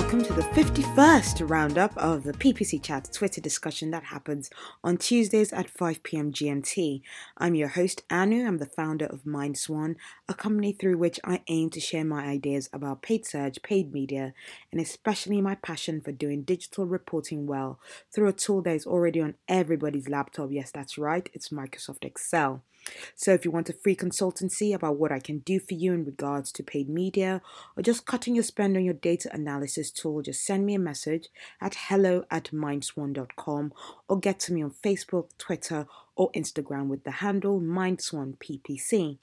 welcome to the 51st roundup of the PPC Chat Twitter discussion that happens on Tuesdays at 5 pm GMT. I'm your host, Anu. I'm the founder of MindSwan, a company through which I aim to share my ideas about paid search, paid media, and especially my passion for doing digital reporting well through a tool that is already on everybody's laptop. Yes, that's right, it's Microsoft Excel. So, if you want a free consultancy about what I can do for you in regards to paid media or just cutting your spend on your data analysis tool, just send me a message at hello at mindswan.com or get to me on Facebook, Twitter, or Instagram with the handle mindswanppc.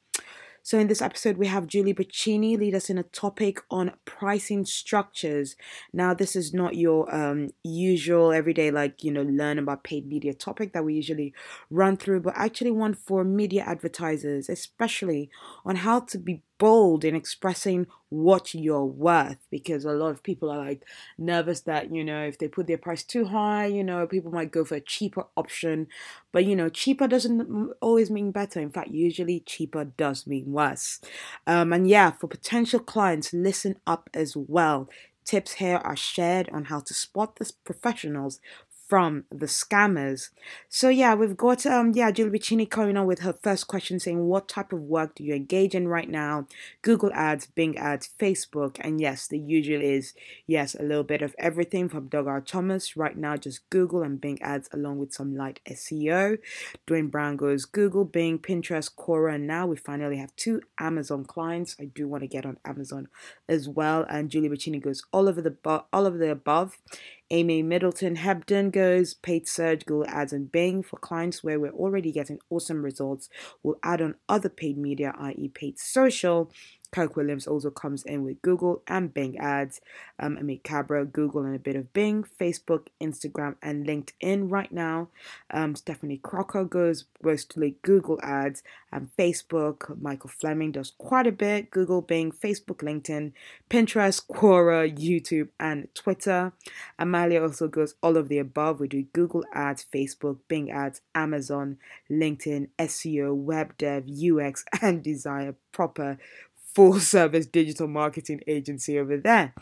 So, in this episode, we have Julie Bacchini lead us in a topic on pricing structures. Now, this is not your um, usual everyday, like, you know, learn about paid media topic that we usually run through, but actually one for media advertisers, especially on how to be bold in expressing what you're worth because a lot of people are like nervous that you know if they put their price too high you know people might go for a cheaper option. But you know cheaper doesn't always mean better. In fact usually cheaper does mean worse. Um, and yeah for potential clients listen up as well. Tips here are shared on how to spot the professionals from the scammers. So yeah, we've got um yeah Julie Bacchini coming on with her first question saying what type of work do you engage in right now? Google ads, Bing ads, Facebook, and yes, the usual is yes, a little bit of everything from Doug R. Thomas. Right now, just Google and Bing ads along with some light SEO. Dwayne Brown goes Google, Bing, Pinterest, Quora, and now we finally have two Amazon clients. I do want to get on Amazon as well. And Julie Bacchini goes all over the all over the above. Amy Middleton Hebdon goes paid Google Ads, and Bing for clients where we're already getting awesome results. We'll add on other paid media, i.e., paid social, Kirk Williams also comes in with Google and Bing ads. Um, Amit Cabra, Google and a bit of Bing, Facebook, Instagram, and LinkedIn right now. Um, Stephanie Crocker goes mostly Google ads and Facebook. Michael Fleming does quite a bit Google, Bing, Facebook, LinkedIn, Pinterest, Quora, YouTube, and Twitter. Amalia also goes all of the above. We do Google ads, Facebook, Bing ads, Amazon, LinkedIn, SEO, web dev, UX, and desire proper full service digital marketing agency over there.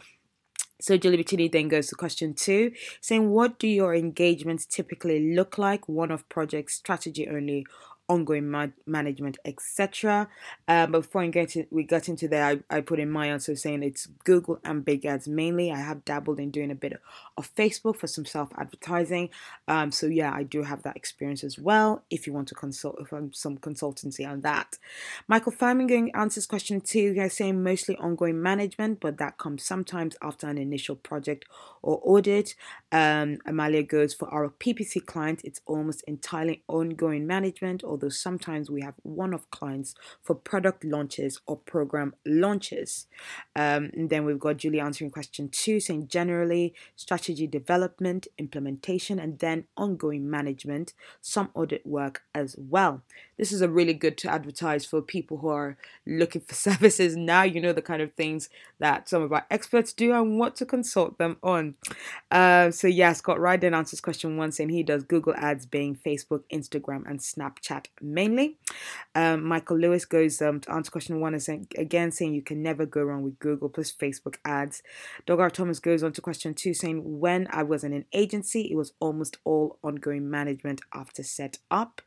So Julie Bacchini then goes to question two, saying, What do your engagements typically look like? One off projects, strategy only, ongoing ma- management, etc. Um, but before I get, we got into there, I, I put in my answer saying it's Google and Bing ads mainly. I have dabbled in doing a bit of Facebook for some self advertising. Um, so yeah, I do have that experience as well. If you want to consult some consultancy on that, Michael Firmingham answers question two. Guys saying mostly ongoing management, but that comes sometimes after an initial project or audit. Um, Amalia goes for our PPC client. It's almost entirely ongoing management although sometimes we have one off clients for product launches or program launches. Um, and then we've got Julie answering question two, saying generally strategy development, implementation, and then ongoing management, some audit work as well. This is a really good to advertise for people who are looking for services. Now you know the kind of things that some of our experts do and what to consult them on. Uh, so, yeah, Scott Ryden answers question one, saying he does Google Ads, Bing, Facebook, Instagram, and Snapchat mainly. Um, Michael Lewis goes um, to answer question one and saying, again saying you can never go wrong with Google plus Facebook ads. Doug R. Thomas goes on to question two saying when I was in an agency, it was almost all ongoing management after set up.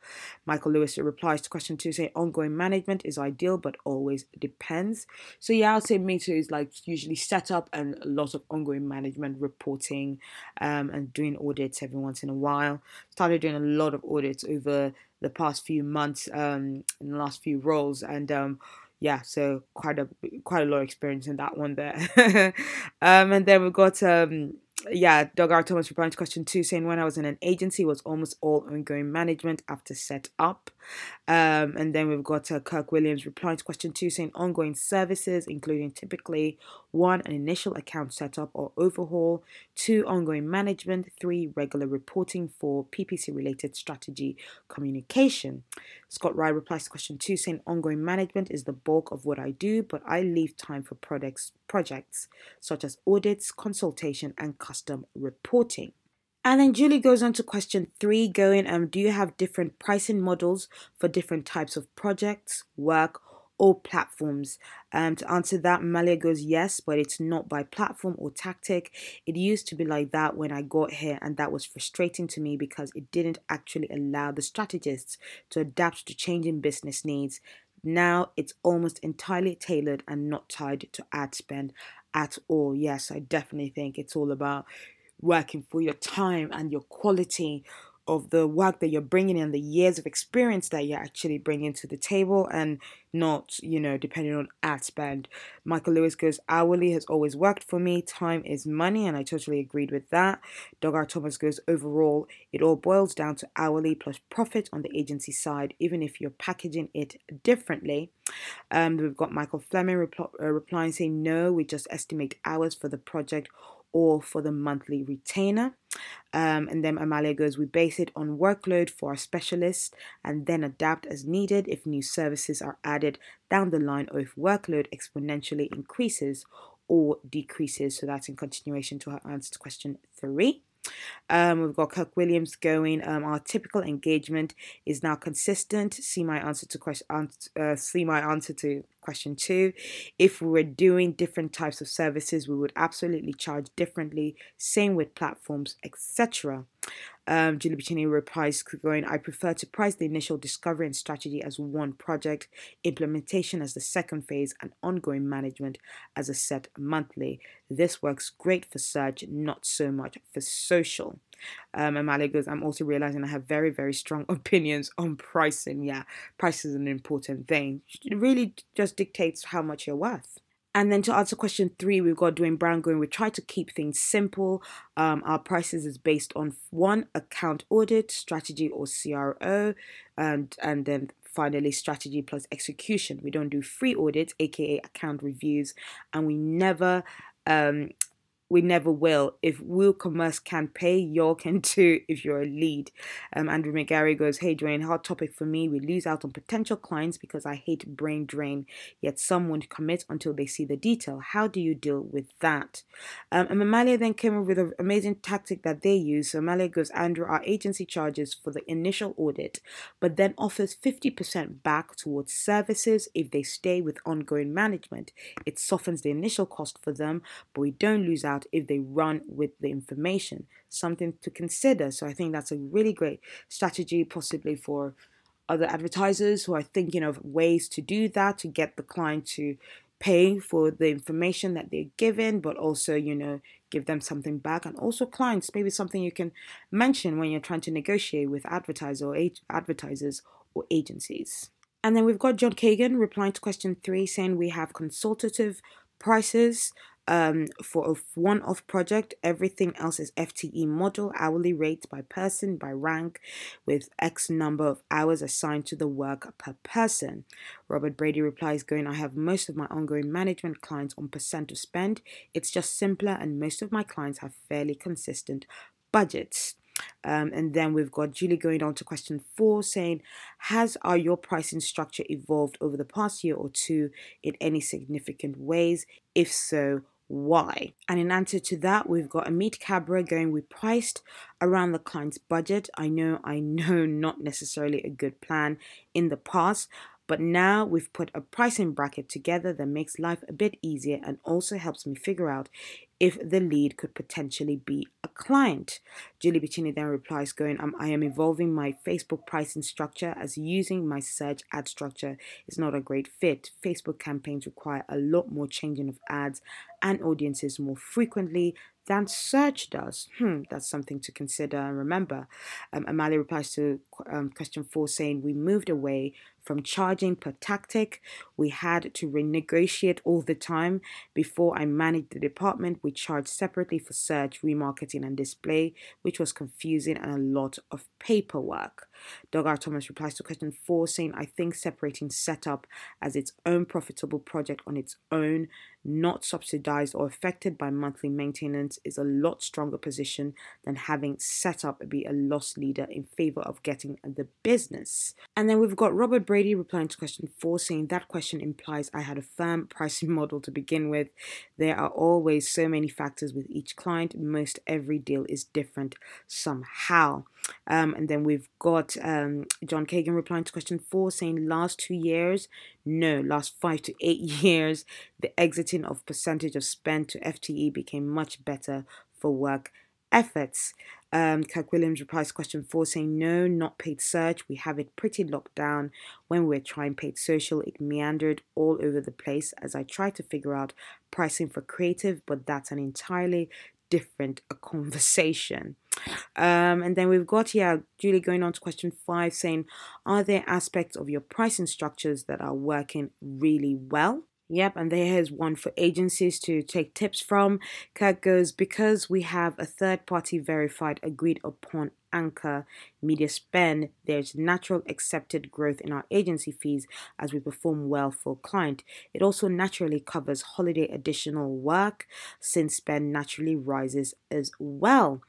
Michael Lewis replies to question two saying ongoing management is ideal but always depends. So yeah, I'll say me too is like usually set up and a lot of ongoing management reporting um, and doing audits every once in a while. Started doing a lot of audits over the past few months um, in the last few roles and um, yeah so quite a quite a lot of experience in that one there um, and then we've got um, yeah, Doug R. Thomas replying to question two, saying when I was in an agency, was almost all ongoing management after set up. Um, and then we've got uh, Kirk Williams replying to question two, saying ongoing services, including typically one, an initial account setup or overhaul, two, ongoing management, three, regular reporting for PPC related strategy communication. Scott Wright replies to question two, saying ongoing management is the bulk of what I do, but I leave time for products projects such as audits, consultation, and custom reporting. And then Julie goes on to question three, going, um, do you have different pricing models for different types of projects, work, or platforms? Um, to answer that, Malia goes yes, but it's not by platform or tactic. It used to be like that when I got here, and that was frustrating to me because it didn't actually allow the strategists to adapt to changing business needs. Now it's almost entirely tailored and not tied to ad spend at all. Yes, I definitely think it's all about working for your time and your quality of the work that you're bringing in, the years of experience that you're actually bringing to the table, and not, you know, depending on ad spend. Michael Lewis goes, hourly has always worked for me. Time is money, and I totally agreed with that. Doug R. Thomas goes, overall, it all boils down to hourly plus profit on the agency side, even if you're packaging it differently. Um, we've got Michael Fleming repl- uh, replying saying, no, we just estimate hours for the project or for the monthly retainer. Um, and then Amalia goes, we base it on workload for our specialists and then adapt as needed if new services are added down the line or if workload exponentially increases or decreases. So that's in continuation to her answer to question three. Um, we've got Kirk Williams going. Um, our typical engagement is now consistent. See my answer to question. Uh, see my answer to question two. If we were doing different types of services, we would absolutely charge differently. Same with platforms, etc. Um, Julie Bacchini replies, going, I prefer to price the initial discovery and strategy as one project, implementation as the second phase, and ongoing management as a set monthly. This works great for search, not so much for social. Um, and goes, I'm also realizing I have very, very strong opinions on pricing. Yeah, price is an important thing. It really just dictates how much you're worth. And then to answer question three, we've got Dwayne Brown going, we try to keep things simple. Um, our prices is based on one account audit, strategy or CRO, and, and then finally strategy plus execution. We don't do free audits, aka account reviews, and we never um, we never will. If WooCommerce can pay, you can too if you're a lead. Um, Andrew McGarry goes, Hey Dwayne, hard topic for me. We lose out on potential clients because I hate brain drain, yet some won't commit until they see the detail. How do you deal with that? Um, and Amalia then came up with an amazing tactic that they use. So Amalia goes, Andrew, our agency charges for the initial audit, but then offers 50% back towards services if they stay with ongoing management. It softens the initial cost for them, but we don't lose out out if they run with the information. Something to consider. So I think that's a really great strategy, possibly for other advertisers who are thinking of ways to do that to get the client to pay for the information that they're given, but also, you know, give them something back. And also, clients, maybe something you can mention when you're trying to negotiate with advertisers or advertisers or agencies. And then we've got John Kagan replying to question three saying we have consultative prices um, for a one off project. Everything else is FTE model, hourly rate by person, by rank, with X number of hours assigned to the work per person. Robert Brady replies, going, I have most of my ongoing management clients on percent of spend. It's just simpler, and most of my clients have fairly consistent budgets. Um, and then we've got Julie going on to question four saying, Has our your pricing structure evolved over the past year or two in any significant ways? If so, why. And in answer to that, we've got Amit Cabra going, we priced around the client's budget. I know, I know, not necessarily a good plan in the past, but now we've put a pricing bracket together that makes life a bit easier and also helps me figure out if the lead could potentially be a client. Julie Bacchini then replies, going, um, I am evolving my Facebook pricing structure as using my search ad structure is not a great fit. Facebook campaigns require a lot more changing of ads and audiences more frequently than search does. Hmm, that's something to consider and remember. Um, Amalia replies to um, question four saying, We moved away from charging per tactic. We had to renegotiate all the time. Before I managed the department, we charged separately for search, remarketing, and display, which was confusing and a lot of paperwork. Doug R. Thomas replies to question four, saying, I think separating setup as its own profitable project on its own, not subsidized or affected by monthly maintenance, is a lot stronger position than having setup be a loss leader in favor of getting the business. And then we've got Robert Brady replying to question four, saying that question implies I had a firm pricing model to begin with. There are always so many factors with each client. Most every deal is different somehow. Um, and then we've got um, John Kagan replying to question four, saying last two years, no, last five to eight years, the exiting of percentage of spend to FTE became much better for work efforts. Um, Kirk Williams replies question four saying, No, not paid search. We have it pretty locked down. When we're trying paid social, it meandered all over the place as I tried to figure out pricing for creative, but that's an entirely different conversation. Um, and then we've got here Julie going on to question five saying, Are there aspects of your pricing structures that are working really well? Yep, and there's one for agencies to take tips from. Kirk goes, because we have a third party verified, agreed upon anchor media spend, there's natural accepted growth in our agency fees as we perform well for client. It also naturally covers holiday additional work since spend naturally rises as well.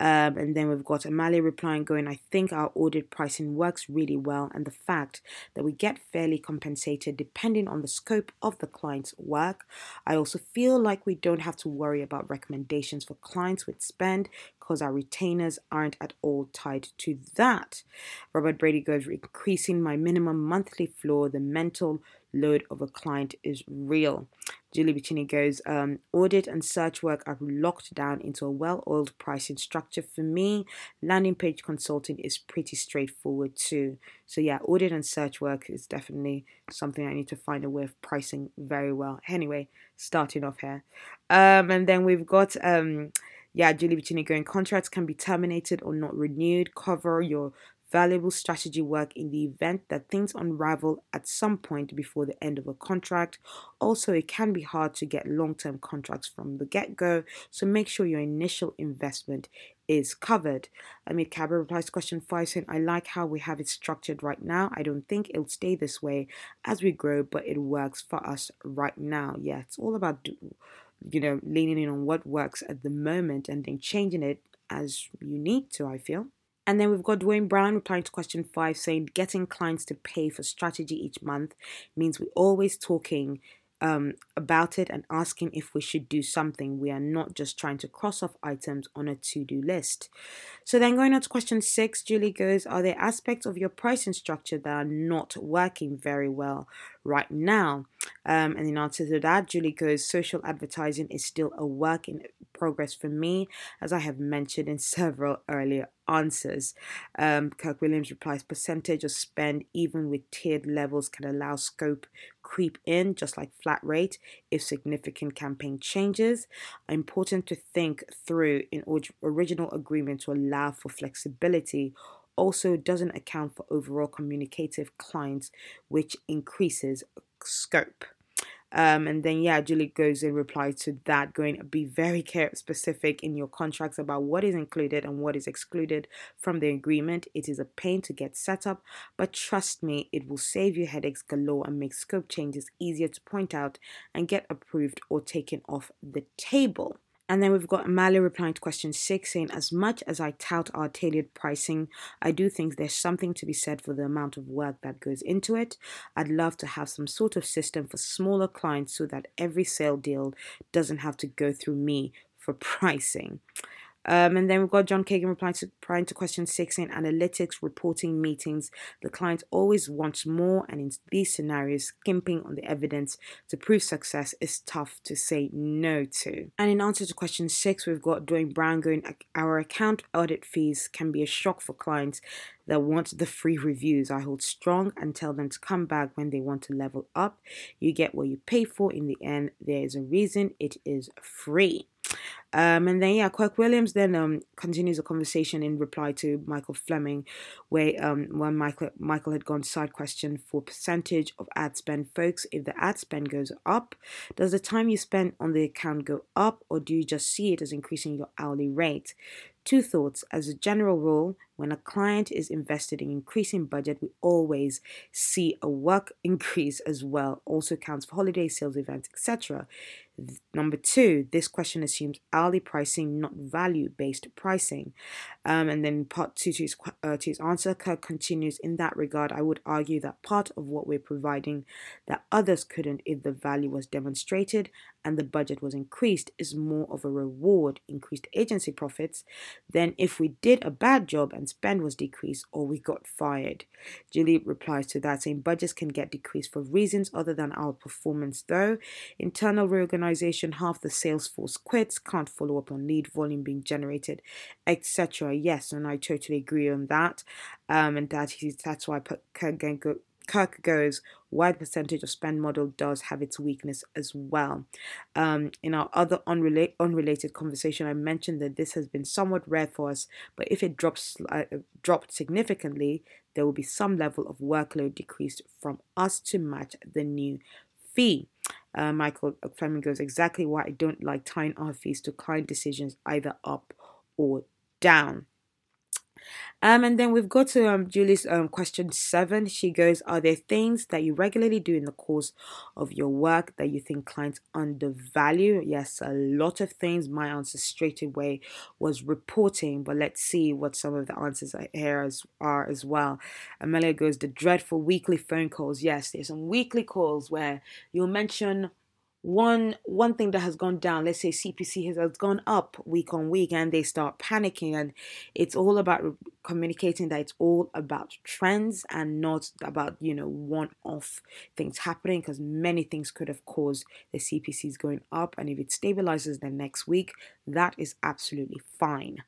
Um, and then we've got Amalia replying, going, I think our audit pricing works really well, and the fact that we get fairly compensated depending on the scope of the client's work. I also feel like we don't have to worry about recommendations for clients with spend because our retainers aren't at all tied to that. Robert Brady goes, increasing my minimum monthly floor, the mental load of a client is real. Julie Bacchini goes, um, audit and search work are locked down into a well oiled pricing structure. For me, landing page consulting is pretty straightforward too. So, yeah, audit and search work is definitely something I need to find a way of pricing very well. Anyway, starting off here. Um, and then we've got. Um, yeah, Julie Bacchini going contracts can be terminated or not renewed. Cover your valuable strategy work in the event that things unravel at some point before the end of a contract. Also, it can be hard to get long term contracts from the get go, so make sure your initial investment is covered. Amit Cabra replies to question five saying, I like how we have it structured right now. I don't think it'll stay this way as we grow, but it works for us right now. Yeah, it's all about, you know, leaning in on what works at the moment and then changing it as you need to, I feel. And then we've got Dwayne Brown replying to question five saying getting clients to pay for strategy each month means we're always talking um, about it and asking if we should do something. We are not just trying to cross off items on a to do list. So then going on to question six, Julie goes, Are there aspects of your pricing structure that are not working very well right now? Um, and in answer to that, Julie goes, Social advertising is still a work in progress for me, as I have mentioned in several earlier answers. Um, Kirk Williams replies percentage of spend, even with tiered levels, can allow scope creep in, just like flat rate, if significant campaign changes. Important to think through in original agreement to allow for flexibility also doesn't account for overall communicative clients, which increases scope. Um, and then, yeah, Julie goes in reply to that, going be very care- specific in your contracts about what is included and what is excluded from the agreement. It is a pain to get set up, but trust me, it will save you headaches galore and make scope changes easier to point out and get approved or taken off the table. And then we've got Amalia replying to question six saying, As much as I tout our tailored pricing, I do think there's something to be said for the amount of work that goes into it. I'd love to have some sort of system for smaller clients so that every sale deal doesn't have to go through me for pricing. Um, and then we've got John Kagan replying to, replying to question six in analytics reporting meetings. The client always wants more, and in these scenarios, skimping on the evidence to prove success is tough to say no to. And in answer to question six, we've got Dwayne Brown going, Our account audit fees can be a shock for clients that want the free reviews. I hold strong and tell them to come back when they want to level up. You get what you pay for in the end. There is a reason it is free. Um, and then yeah, Kirk Williams then um, continues a conversation in reply to Michael Fleming, where um, when Michael Michael had gone side question for percentage of ad spend, folks. If the ad spend goes up, does the time you spend on the account go up, or do you just see it as increasing your hourly rate? Two thoughts. As a general rule, When a client is invested in increasing budget, we always see a work increase as well. Also counts for holiday sales events, etc. Number two, this question assumes hourly pricing, not value based pricing. Um, and then part two to his, uh, to his answer, Kirk continues in that regard. I would argue that part of what we're providing that others couldn't if the value was demonstrated and the budget was increased is more of a reward, increased agency profits, than if we did a bad job and spend was decreased or we got fired. Julie replies to that saying budgets can get decreased for reasons other than our performance, though. Internal reorganization, half the sales force quits, can't follow up on lead volume being generated, etc. Yes, and I totally agree on that. Um, and that that's why I put Kierkegaard's wide percentage of spend model does have its weakness as well. Um, in our other unrelated unrelated conversation, I mentioned that this has been somewhat rare for us, but if it drops uh, dropped significantly, there will be some level of workload decreased from us to match the new fee. Uh, Michael Fleming goes exactly why I don't like tying our fees to client decisions either up or down. Um, and then we've got to um, Julie's um, question seven. She goes, Are there things that you regularly do in the course of your work that you think clients undervalue? Yes, a lot of things. My answer straight away was reporting, but let's see what some of the answers here as, are as well. Amelia goes, The dreadful weekly phone calls. Yes, there's some weekly calls where you'll mention one one thing that has gone down let's say cpc has, has gone up week on week and they start panicking and it's all about communicating that it's all about trends and not about you know one off things happening because many things could have caused the cpcs going up and if it stabilizes the next week that is absolutely fine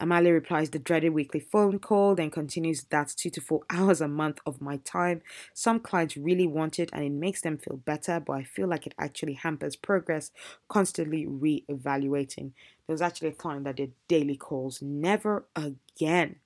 Amalia replies the dreaded weekly phone call, then continues that's two to four hours a month of my time. Some clients really want it and it makes them feel better, but I feel like it actually hampers progress, constantly re evaluating. There was actually a client that did daily calls, never again.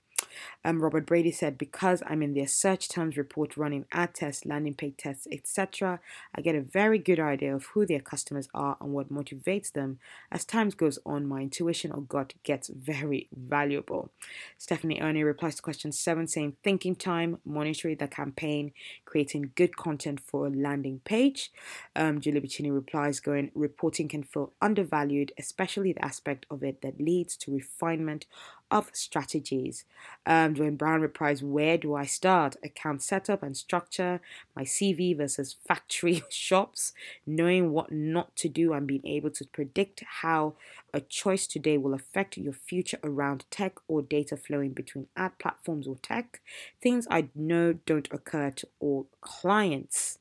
Um, Robert Brady said, because I'm in their search terms report running ad tests, landing page tests, etc., I get a very good idea of who their customers are and what motivates them. As time goes on, my intuition or gut gets very valuable. Stephanie Ernie replies to question seven, saying, thinking time, monitoring the campaign, creating good content for a landing page. Um, Julie Bacchini replies, going, reporting can feel undervalued, especially the aspect of it that leads to refinement of strategies. Um, Dwayne Brown replies, Where do I start? Account setup and structure, my CV versus factory shops, knowing what not to do and being able to predict how a choice today will affect your future around tech or data flowing between ad platforms or tech. Things I know don't occur to all clients.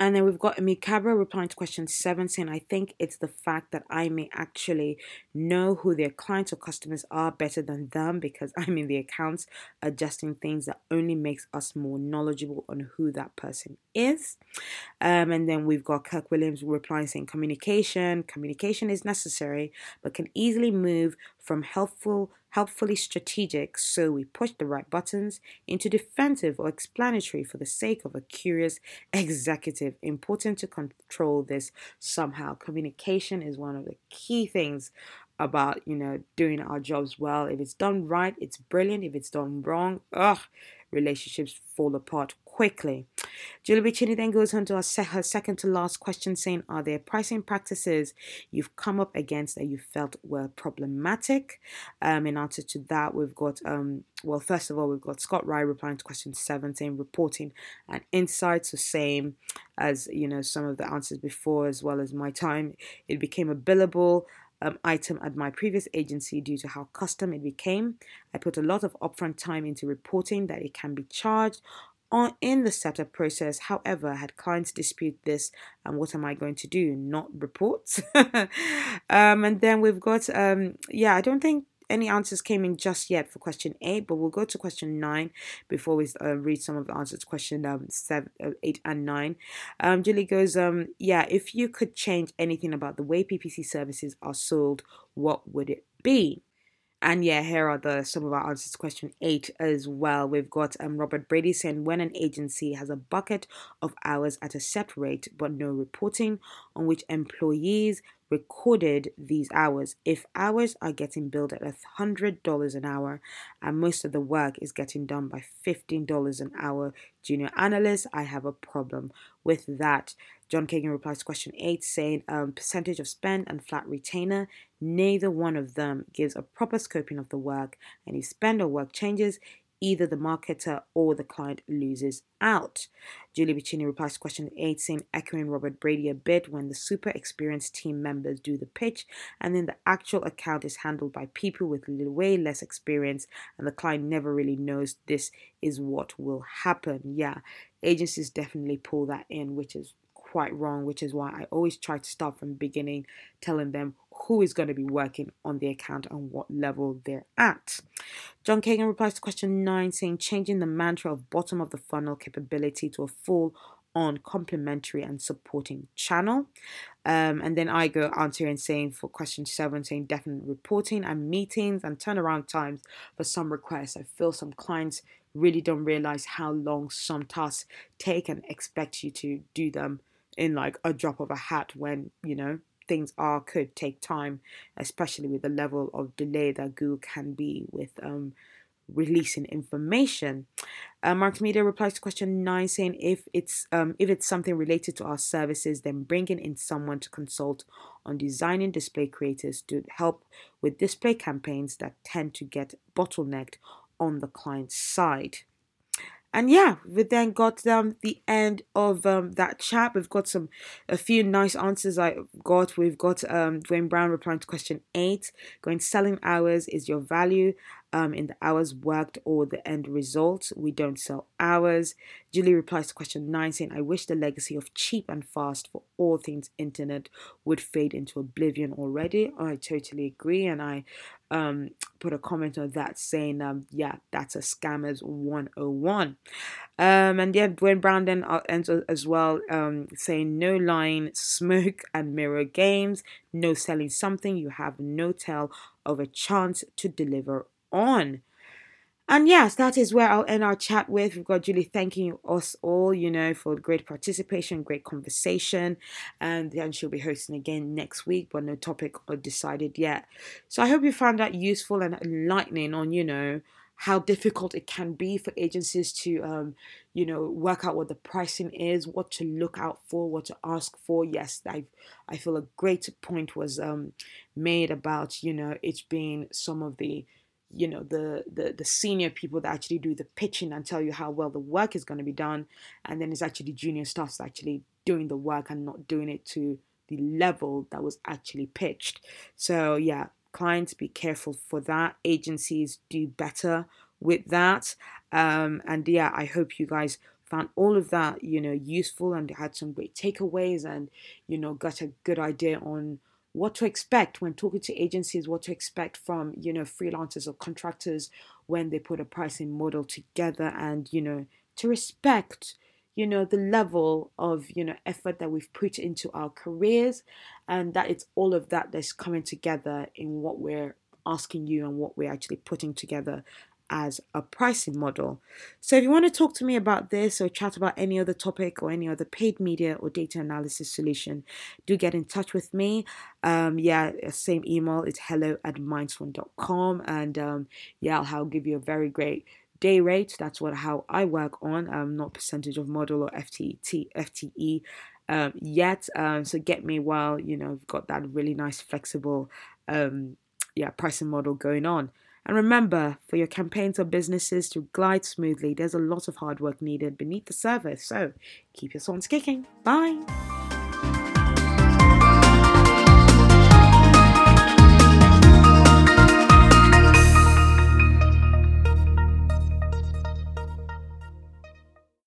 And then we've got Cabra replying to question seven, saying, I think it's the fact that I may actually know who their clients or customers are better than them because I'm in the accounts adjusting things that only makes us more knowledgeable on who that person is. Um, and then we've got Kirk Williams replying saying, Communication. Communication is necessary, but can easily move from helpful helpfully strategic, so we push the right buttons, into defensive or explanatory for the sake of a curious executive. Important to control this somehow. Communication is one of the key things about you know doing our jobs well. If it's done right, it's brilliant. If it's done wrong, ugh, relationships fall apart quickly. Julie Bacchini then goes on to her, se- her second to last question saying, Are there pricing practices you've come up against that you felt were problematic? Um, in answer to that, we've got, um, well, first of all, we've got Scott Rye replying to question seven saying, Reporting and insights, the same as, you know, some of the answers before, as well as my time. It became a billable um, item at my previous agency due to how custom it became. I put a lot of upfront time into reporting that it can be charged on in the setup process. However, had clients dispute this, and what am I going to do? Not report. um, and then we've got um, yeah, I don't think any answers came in just yet for question eight, but we'll go to question nine before we uh, read some of the answers to question um, seven, uh, eight, and nine. Um, Julie goes, um, yeah, if you could change anything about the way PPC services are sold, what would it be? And yeah, here are the some of our answers to question eight as well. We've got um, Robert Brady saying when an agency has a bucket of hours at a set rate but no reporting on which employees recorded these hours. If hours are getting billed at $100 an hour and most of the work is getting done by $15 an hour, junior analyst, I have a problem with that. John Kagan replies to question 8 saying um, percentage of spend and flat retainer. Neither one of them gives a proper scoping of the work, and if spend or work changes, either the marketer or the client loses out. Julie Bacchini replies to question 8 saying echoing Robert Brady a bit when the super experienced team members do the pitch and then the actual account is handled by people with way less experience and the client never really knows this is what will happen. Yeah, agencies definitely pull that in, which is quite wrong, which is why I always try to start from the beginning, telling them who is going to be working on the account and what level they're at. John Kagan replies to question nine, saying changing the mantra of bottom of the funnel capability to a full on complementary and supporting channel. Um, and then I go answering saying for question seven, saying definite reporting and meetings and turnaround times for some requests. I feel some clients really don't realize how long some tasks take and expect you to do them in like a drop of a hat when you know things are could take time especially with the level of delay that google can be with um releasing information. Uh, media replies to question 9 saying if it's um, if it's something related to our services then bringing in someone to consult on designing display creators to help with display campaigns that tend to get bottlenecked on the client side and yeah, we then got um, the end of um, that chat. We've got some a few nice answers I got. We've got um, Dwayne Brown replying to question eight, going selling hours is your value um, in the hours worked or the end result. We don't sell hours. Julie replies to question nine, saying, I wish the legacy of cheap and fast for all things internet would fade into oblivion already. I totally agree. And I um, put a comment on that saying, um, yeah, that's a scammers 101. Um, and yeah, Dwayne Brown then uh, ends as well um, saying, no lying, smoke and mirror games, no selling something you have no tell of a chance to deliver on. And yes, that is where I'll end our chat with. We've got Julie thanking us all, you know, for great participation, great conversation. And then she'll be hosting again next week, but no topic or decided yet. So I hope you found that useful and enlightening on, you know, how difficult it can be for agencies to, um, you know, work out what the pricing is, what to look out for, what to ask for. Yes, I, I feel a great point was um, made about, you know, it being some of the you know the, the the senior people that actually do the pitching and tell you how well the work is going to be done. And then it's actually junior staffs actually doing the work and not doing it to the level that was actually pitched. So yeah clients be careful for that. Agencies do better with that. Um, and yeah i hope you guys found all of that you know useful and had some great takeaways and you know got a good idea on what to expect when talking to agencies, what to expect from, you know, freelancers or contractors when they put a pricing model together and, you know, to respect, you know, the level of, you know, effort that we've put into our careers and that it's all of that that's coming together in what we're asking you and what we're actually putting together as a pricing model. So, if you want to talk to me about this or chat about any other topic or any other paid media or data analysis solution, do get in touch with me. Um, yeah, same email, is hello at mindswan.com. And um, yeah, I'll give you a very great day rate. That's what how I work on, um, not percentage of model or FTT, FTE. Um, yet, um, so get me while you know I've got that really nice flexible, um, yeah, pricing model going on. And remember, for your campaigns or businesses to glide smoothly, there's a lot of hard work needed beneath the surface. So keep your swans kicking. Bye.